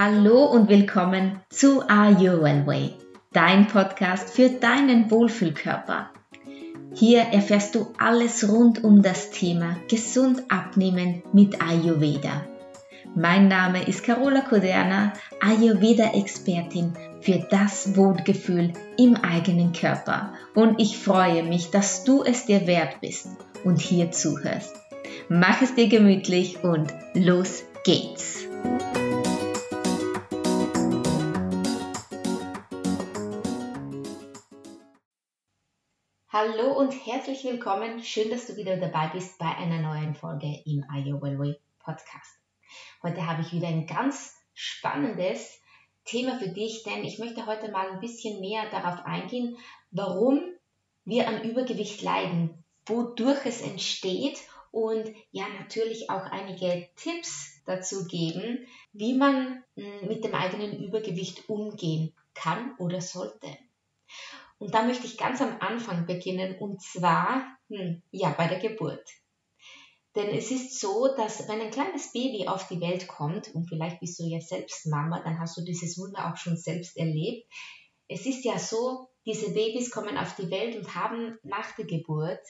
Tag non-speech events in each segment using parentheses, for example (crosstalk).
Hallo und willkommen zu Are You Well Way, dein Podcast für deinen Wohlfühlkörper. Hier erfährst du alles rund um das Thema gesund abnehmen mit Ayurveda. Mein Name ist Carola Koderna, Ayurveda-Expertin für das Wohlgefühl im eigenen Körper und ich freue mich, dass du es dir wert bist und hier zuhörst. Mach es dir gemütlich und los geht's! Hallo und herzlich willkommen. Schön, dass du wieder dabei bist bei einer neuen Folge im Are Way Podcast. Heute habe ich wieder ein ganz spannendes Thema für dich, denn ich möchte heute mal ein bisschen näher darauf eingehen, warum wir an Übergewicht leiden, wodurch es entsteht und ja natürlich auch einige Tipps dazu geben, wie man hm, mit dem eigenen Übergewicht umgehen kann oder sollte. Und da möchte ich ganz am Anfang beginnen und zwar, hm, ja, bei der Geburt. Denn es ist so, dass wenn ein kleines Baby auf die Welt kommt, und vielleicht bist du ja selbst Mama, dann hast du dieses Wunder auch schon selbst erlebt. Es ist ja so, diese Babys kommen auf die Welt und haben nach der Geburt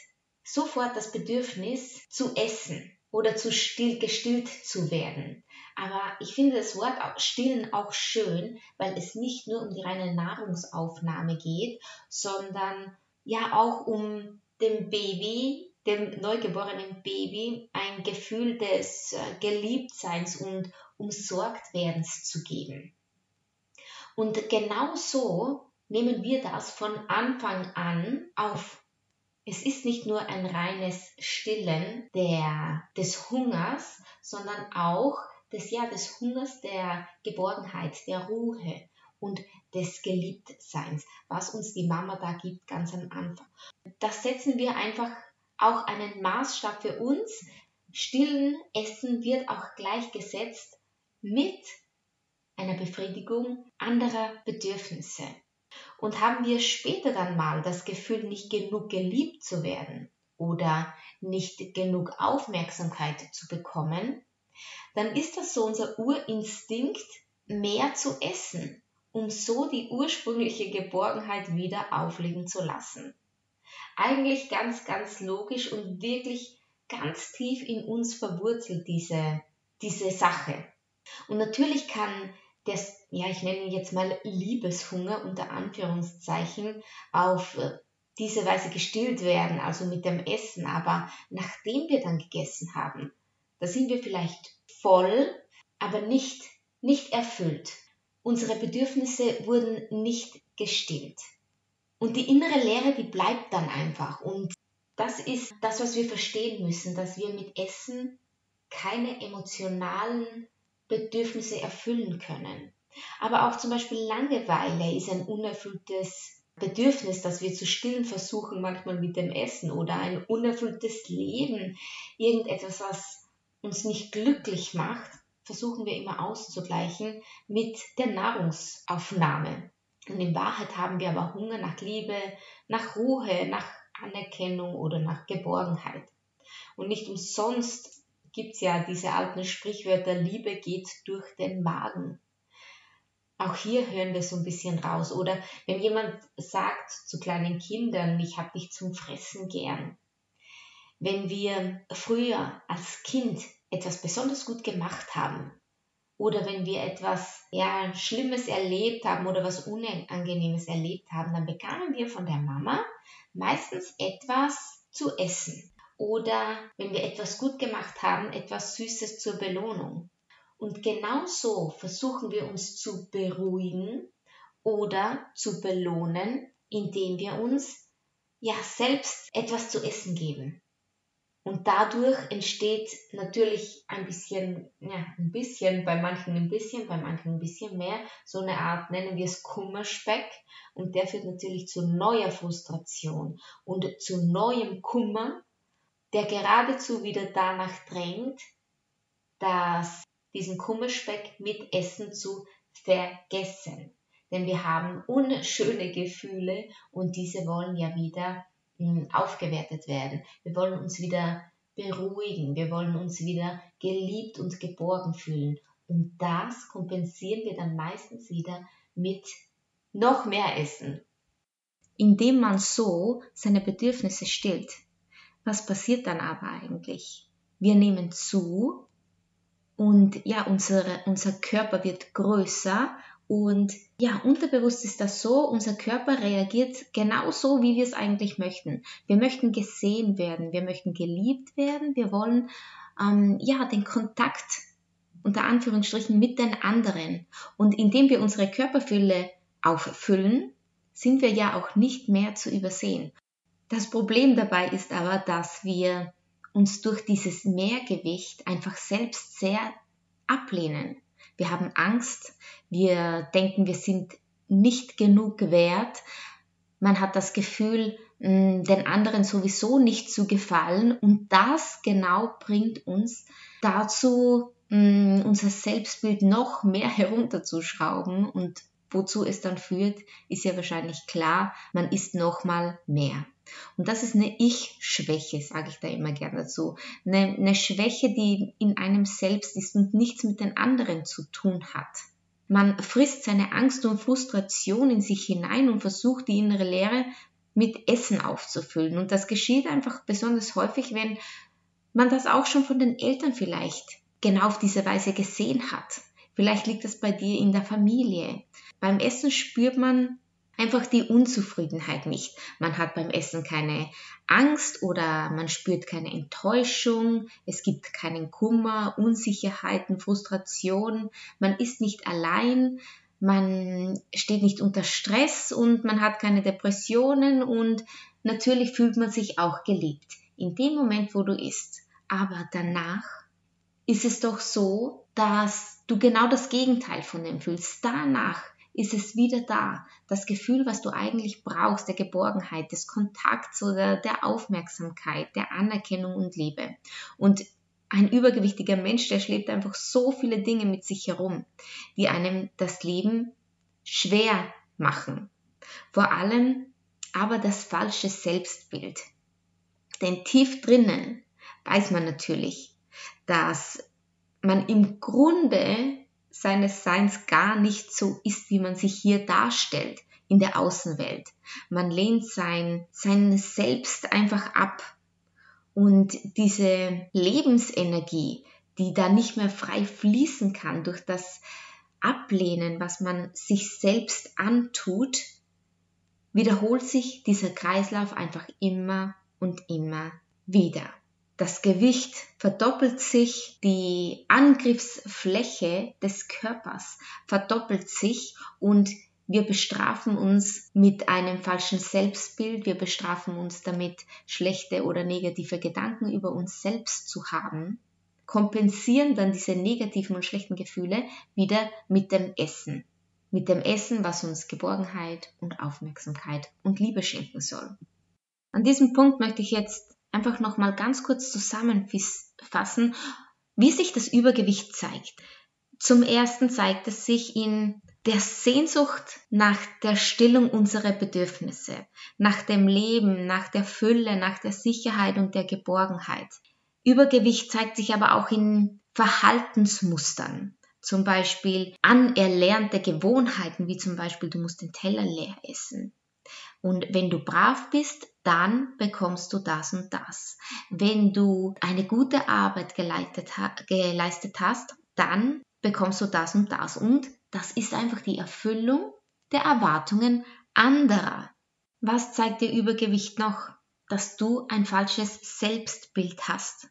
sofort das Bedürfnis zu essen oder zu still, gestillt zu werden. Aber ich finde das Wort stillen auch schön, weil es nicht nur um die reine Nahrungsaufnahme geht, sondern ja auch um dem Baby, dem neugeborenen Baby, ein Gefühl des äh, Geliebtseins und Umsorgtwerdens zu geben. Und genau so nehmen wir das von Anfang an auf es ist nicht nur ein reines Stillen der, des Hungers, sondern auch des, ja, des Hungers der Geborgenheit, der Ruhe und des Geliebtseins, was uns die Mama da gibt ganz am Anfang. Das setzen wir einfach auch einen Maßstab für uns. Stillen Essen wird auch gleichgesetzt mit einer Befriedigung anderer Bedürfnisse. Und haben wir später dann mal das Gefühl, nicht genug geliebt zu werden oder nicht genug Aufmerksamkeit zu bekommen, dann ist das so unser Urinstinkt, mehr zu essen, um so die ursprüngliche Geborgenheit wieder auflegen zu lassen. Eigentlich ganz, ganz logisch und wirklich ganz tief in uns verwurzelt diese, diese Sache. Und natürlich kann das, ja, ich nenne ihn jetzt mal Liebeshunger unter Anführungszeichen, auf äh, diese Weise gestillt werden, also mit dem Essen. Aber nachdem wir dann gegessen haben, da sind wir vielleicht voll, aber nicht, nicht erfüllt. Unsere Bedürfnisse wurden nicht gestillt. Und die innere Leere, die bleibt dann einfach. Und das ist das, was wir verstehen müssen, dass wir mit Essen keine emotionalen Bedürfnisse erfüllen können. Aber auch zum Beispiel Langeweile ist ein unerfülltes Bedürfnis, das wir zu stillen versuchen, manchmal mit dem Essen oder ein unerfülltes Leben, irgendetwas, was uns nicht glücklich macht, versuchen wir immer auszugleichen mit der Nahrungsaufnahme. Und in Wahrheit haben wir aber Hunger nach Liebe, nach Ruhe, nach Anerkennung oder nach Geborgenheit. Und nicht umsonst gibt es ja diese alten Sprichwörter, Liebe geht durch den Magen. Auch hier hören wir so ein bisschen raus. Oder wenn jemand sagt zu kleinen Kindern, ich habe dich zum Fressen gern. Wenn wir früher als Kind etwas besonders gut gemacht haben oder wenn wir etwas ja, Schlimmes erlebt haben oder was Unangenehmes erlebt haben, dann bekamen wir von der Mama meistens etwas zu essen oder wenn wir etwas gut gemacht haben, etwas Süßes zur Belohnung. Und genau so versuchen wir uns zu beruhigen oder zu belohnen, indem wir uns ja selbst etwas zu essen geben. Und dadurch entsteht natürlich ein bisschen, ja, ein bisschen, bei manchen ein bisschen, bei manchen ein bisschen mehr, so eine Art, nennen wir es Kummerspeck. Und der führt natürlich zu neuer Frustration und zu neuem Kummer, der geradezu wieder danach drängt, dass diesen Kummerspeck mit Essen zu vergessen. Denn wir haben unschöne Gefühle und diese wollen ja wieder hm, aufgewertet werden. Wir wollen uns wieder beruhigen, wir wollen uns wieder geliebt und geborgen fühlen. Und das kompensieren wir dann meistens wieder mit noch mehr Essen. Indem man so seine Bedürfnisse stillt. Was passiert dann aber eigentlich? Wir nehmen zu und ja, unsere, unser Körper wird größer und ja, unterbewusst ist das so, unser Körper reagiert genauso, wie wir es eigentlich möchten. Wir möchten gesehen werden, wir möchten geliebt werden, wir wollen ähm, ja den Kontakt unter Anführungsstrichen mit den anderen. Und indem wir unsere Körperfülle auffüllen, sind wir ja auch nicht mehr zu übersehen. Das Problem dabei ist aber, dass wir uns durch dieses Mehrgewicht einfach selbst sehr ablehnen. Wir haben Angst, wir denken, wir sind nicht genug wert, man hat das Gefühl, mm, den anderen sowieso nicht zu gefallen. Und das genau bringt uns dazu, mm, unser Selbstbild noch mehr (laughs) herunterzuschrauben. Und wozu es dann führt, ist ja wahrscheinlich klar, man ist noch mal mehr. Und das ist eine Ich-Schwäche, sage ich da immer gerne dazu. Eine, eine Schwäche, die in einem selbst ist und nichts mit den anderen zu tun hat. Man frisst seine Angst und Frustration in sich hinein und versucht die innere Leere mit Essen aufzufüllen. Und das geschieht einfach besonders häufig, wenn man das auch schon von den Eltern vielleicht genau auf diese Weise gesehen hat. Vielleicht liegt das bei dir in der Familie. Beim Essen spürt man einfach die Unzufriedenheit nicht. Man hat beim Essen keine Angst oder man spürt keine Enttäuschung, es gibt keinen Kummer, Unsicherheiten, Frustration, man ist nicht allein, man steht nicht unter Stress und man hat keine Depressionen und natürlich fühlt man sich auch geliebt. In dem Moment, wo du isst. Aber danach ist es doch so, dass du genau das Gegenteil von dem fühlst. Danach ist es wieder da. Das Gefühl, was du eigentlich brauchst, der Geborgenheit, des Kontakts oder der Aufmerksamkeit, der Anerkennung und Liebe. Und ein übergewichtiger Mensch, der schlägt einfach so viele Dinge mit sich herum, die einem das Leben schwer machen. Vor allem aber das falsche Selbstbild. Denn tief drinnen weiß man natürlich, dass man im Grunde seines Seins gar nicht so ist, wie man sich hier darstellt in der Außenwelt. Man lehnt sein, sein Selbst einfach ab. Und diese Lebensenergie, die da nicht mehr frei fließen kann durch das Ablehnen, was man sich selbst antut, wiederholt sich dieser Kreislauf einfach immer und immer wieder. Das Gewicht verdoppelt sich, die Angriffsfläche des Körpers verdoppelt sich und wir bestrafen uns mit einem falschen Selbstbild, wir bestrafen uns damit, schlechte oder negative Gedanken über uns selbst zu haben, kompensieren dann diese negativen und schlechten Gefühle wieder mit dem Essen. Mit dem Essen, was uns Geborgenheit und Aufmerksamkeit und Liebe schenken soll. An diesem Punkt möchte ich jetzt einfach nochmal ganz kurz zusammenfassen, wie sich das Übergewicht zeigt. Zum ersten zeigt es sich in der Sehnsucht nach der Stillung unserer Bedürfnisse, nach dem Leben, nach der Fülle, nach der Sicherheit und der Geborgenheit. Übergewicht zeigt sich aber auch in Verhaltensmustern, zum Beispiel anerlernte Gewohnheiten, wie zum Beispiel du musst den Teller leer essen. Und wenn du brav bist, dann bekommst du das und das. Wenn du eine gute Arbeit geleistet, geleistet hast, dann bekommst du das und das. Und das ist einfach die Erfüllung der Erwartungen anderer. Was zeigt dir Übergewicht noch? Dass du ein falsches Selbstbild hast.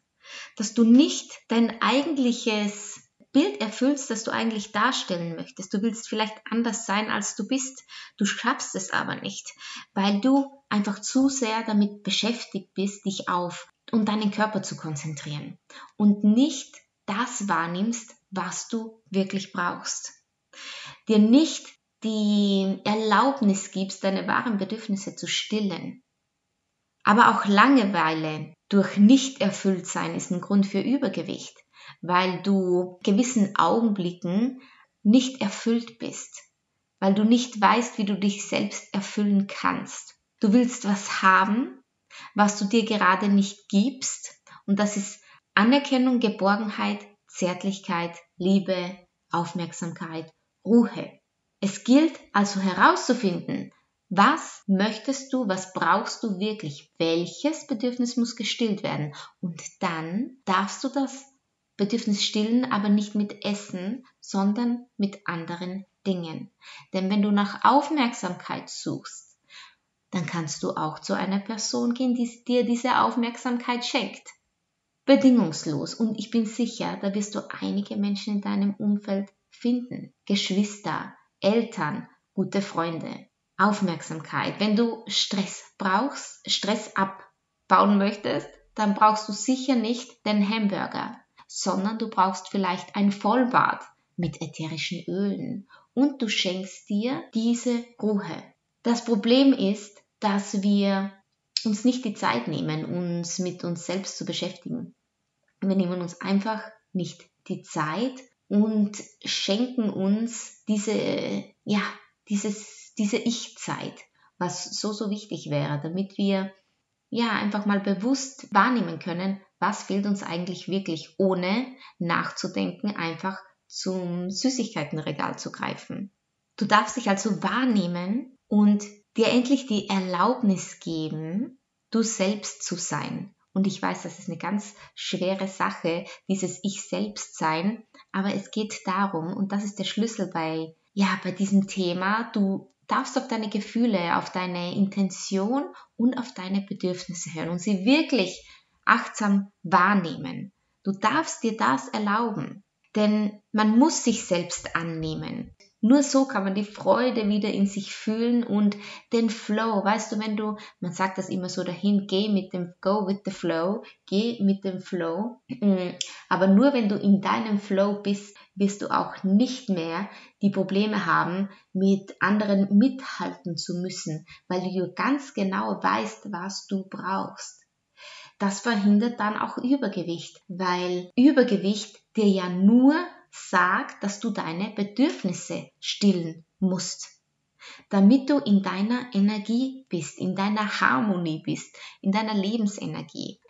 Dass du nicht dein eigentliches Bild erfüllst, das du eigentlich darstellen möchtest. Du willst vielleicht anders sein, als du bist. Du schaffst es aber nicht, weil du einfach zu sehr damit beschäftigt bist, dich auf und deinen Körper zu konzentrieren und nicht das wahrnimmst, was du wirklich brauchst. Dir nicht die Erlaubnis gibst, deine wahren Bedürfnisse zu stillen. Aber auch Langeweile durch Nicht-Erfülltsein ist ein Grund für Übergewicht weil du gewissen Augenblicken nicht erfüllt bist, weil du nicht weißt, wie du dich selbst erfüllen kannst. Du willst was haben, was du dir gerade nicht gibst und das ist Anerkennung, Geborgenheit, Zärtlichkeit, Liebe, Aufmerksamkeit, Ruhe. Es gilt also herauszufinden, was möchtest du, was brauchst du wirklich, welches Bedürfnis muss gestillt werden und dann darfst du das Bedürfnis stillen, aber nicht mit Essen, sondern mit anderen Dingen. Denn wenn du nach Aufmerksamkeit suchst, dann kannst du auch zu einer Person gehen, die dir diese Aufmerksamkeit schenkt. Bedingungslos. Und ich bin sicher, da wirst du einige Menschen in deinem Umfeld finden. Geschwister, Eltern, gute Freunde. Aufmerksamkeit. Wenn du Stress brauchst, Stress abbauen möchtest, dann brauchst du sicher nicht den Hamburger, sondern du brauchst vielleicht ein Vollbad mit ätherischen Ölen und du schenkst dir diese Ruhe. Das Problem ist, dass wir uns nicht die Zeit nehmen, uns mit uns selbst zu beschäftigen. Wir nehmen uns einfach nicht die Zeit und schenken uns diese, ja, dieses, diese Ich-Zeit, was so, so wichtig wäre, damit wir ja einfach mal bewusst wahrnehmen können, was fehlt uns eigentlich wirklich, ohne nachzudenken, einfach zum Süßigkeitenregal zu greifen. Du darfst dich also wahrnehmen und dir endlich die Erlaubnis geben, du selbst zu sein. Und ich weiß, das ist eine ganz schwere Sache, dieses Ich selbst sein, aber es geht darum, und das ist der Schlüssel bei, ja, bei diesem Thema, du darfst auf deine Gefühle, auf deine Intention und auf deine Bedürfnisse hören und sie wirklich achtsam wahrnehmen. Du darfst dir das erlauben, denn man muss sich selbst annehmen. Nur so kann man die Freude wieder in sich fühlen und den Flow. Weißt du, wenn du, man sagt das immer so dahin, geh mit dem, go with the flow, geh mit dem Flow. (clears throat) Aber nur wenn du in deinem Flow bist, wirst du auch nicht mehr die Probleme haben, mit anderen mithalten zu müssen, weil du ganz genau weißt, was du brauchst. Das verhindert dann auch Übergewicht, weil Übergewicht dir ja nur sagt, dass du deine Bedürfnisse stillen musst, damit du in deiner Energie bist, in deiner Harmonie bist, in deiner Lebensenergie.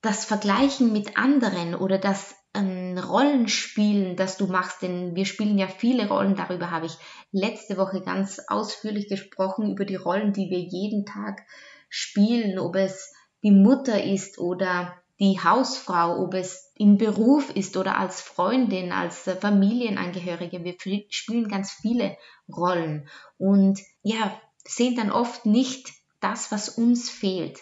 Das Vergleichen mit anderen oder das ähm, Rollenspielen, das du machst, denn wir spielen ja viele Rollen, darüber habe ich letzte Woche ganz ausführlich gesprochen, über die Rollen, die wir jeden Tag spielen, ob es die Mutter ist oder die Hausfrau, ob es im Beruf ist oder als Freundin, als Familienangehörige. Wir spielen ganz viele Rollen und ja, sehen dann oft nicht das, was uns fehlt.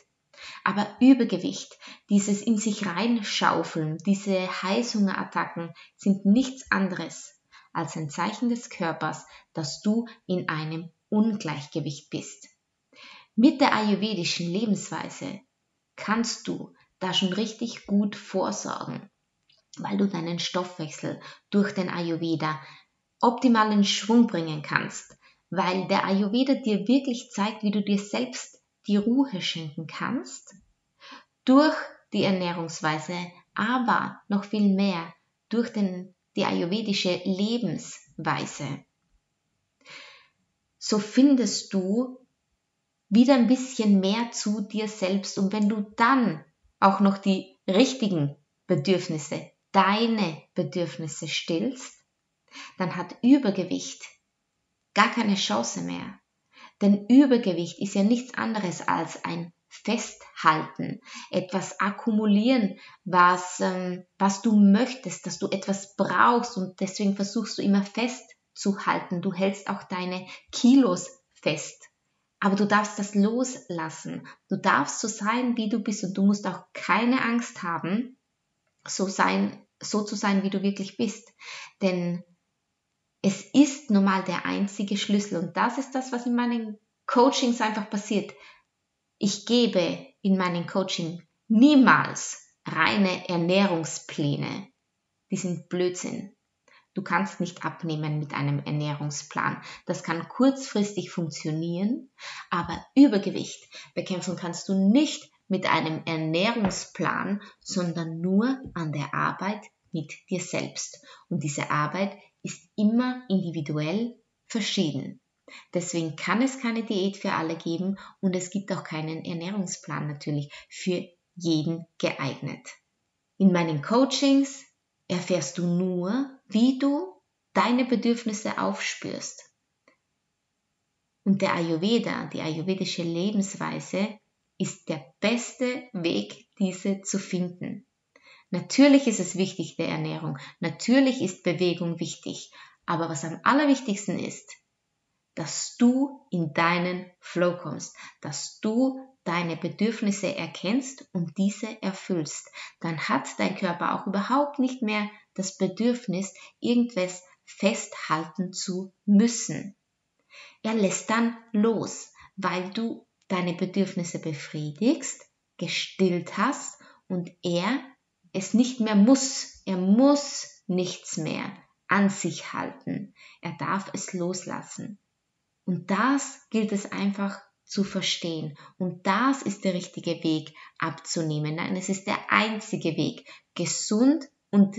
Aber Übergewicht, dieses in sich reinschaufeln, diese Heißhungerattacken sind nichts anderes als ein Zeichen des Körpers, dass du in einem Ungleichgewicht bist. Mit der ayurvedischen Lebensweise kannst du da schon richtig gut vorsorgen, weil du deinen Stoffwechsel durch den Ayurveda optimal in Schwung bringen kannst, weil der Ayurveda dir wirklich zeigt, wie du dir selbst die Ruhe schenken kannst, durch die Ernährungsweise, aber noch viel mehr durch den, die ayurvedische Lebensweise. So findest du wieder ein bisschen mehr zu dir selbst und wenn du dann auch noch die richtigen Bedürfnisse, deine Bedürfnisse stillst, dann hat Übergewicht gar keine Chance mehr. Denn Übergewicht ist ja nichts anderes als ein Festhalten, etwas akkumulieren, was, ähm, was du möchtest, dass du etwas brauchst und deswegen versuchst du immer festzuhalten. Du hältst auch deine Kilos fest. Aber du darfst das loslassen. Du darfst so sein, wie du bist und du musst auch keine Angst haben, so sein, so zu sein, wie du wirklich bist. Denn es ist nun mal der einzige Schlüssel und das ist das, was in meinen Coachings einfach passiert. Ich gebe in meinen Coaching niemals reine Ernährungspläne. Die sind Blödsinn. Du kannst nicht abnehmen mit einem Ernährungsplan. Das kann kurzfristig funktionieren, aber Übergewicht bekämpfen kannst du nicht mit einem Ernährungsplan, sondern nur an der Arbeit mit dir selbst. Und diese Arbeit ist immer individuell verschieden. Deswegen kann es keine Diät für alle geben und es gibt auch keinen Ernährungsplan natürlich für jeden geeignet. In meinen Coachings erfährst du nur, wie du deine Bedürfnisse aufspürst. Und der Ayurveda, die ayurvedische Lebensweise, ist der beste Weg, diese zu finden. Natürlich ist es wichtig, der Ernährung. Natürlich ist Bewegung wichtig. Aber was am allerwichtigsten ist, dass du in deinen Flow kommst, dass du deine Bedürfnisse erkennst und diese erfüllst. Dann hat dein Körper auch überhaupt nicht mehr das Bedürfnis, irgendwas festhalten zu müssen. Er lässt dann los, weil du deine Bedürfnisse befriedigst, gestillt hast und er es nicht mehr muss. Er muss nichts mehr an sich halten. Er darf es loslassen. Und das gilt es einfach zu verstehen. Und das ist der richtige Weg abzunehmen. Nein, es ist der einzige Weg, gesund und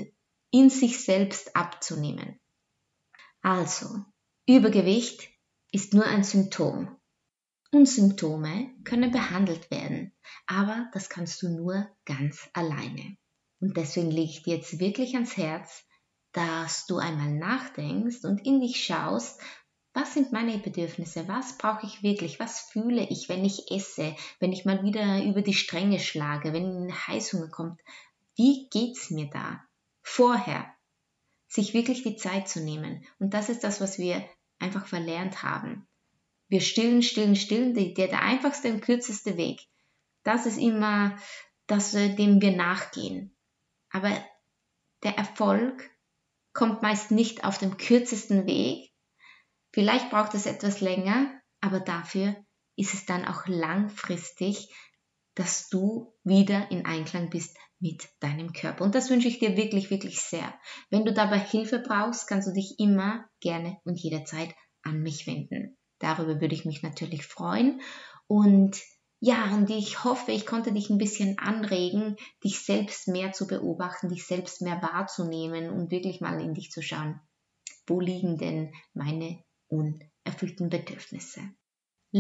in sich selbst abzunehmen. Also, Übergewicht ist nur ein Symptom. Und Symptome können behandelt werden, aber das kannst du nur ganz alleine. Und deswegen lege ich dir jetzt wirklich ans Herz, dass du einmal nachdenkst und in dich schaust, was sind meine Bedürfnisse? Was brauche ich wirklich? Was fühle ich, wenn ich esse? Wenn ich mal wieder über die Stränge schlage? Wenn Heißhunger kommt? Wie geht's mir da? Vorher. Sich wirklich die Zeit zu nehmen. Und das ist das, was wir einfach verlernt haben. Wir stillen, stillen, stillen. Der, der einfachste und kürzeste Weg. Das ist immer das, dem wir nachgehen. Aber der Erfolg kommt meist nicht auf dem kürzesten Weg. Vielleicht braucht es etwas länger, aber dafür ist es dann auch langfristig, dass du wieder in Einklang bist mit deinem Körper. Und das wünsche ich dir wirklich, wirklich sehr. Wenn du dabei Hilfe brauchst, kannst du dich immer gerne und jederzeit an mich wenden. Darüber würde ich mich natürlich freuen. Und ja, und ich hoffe, ich konnte dich ein bisschen anregen, dich selbst mehr zu beobachten, dich selbst mehr wahrzunehmen und wirklich mal in dich zu schauen. Wo liegen denn meine unerfüllten Bedürfnisse?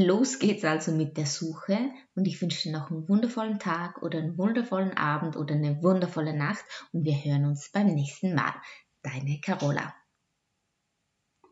Los geht's also mit der Suche und ich wünsche dir noch einen wundervollen Tag oder einen wundervollen Abend oder eine wundervolle Nacht und wir hören uns beim nächsten Mal. Deine Carola.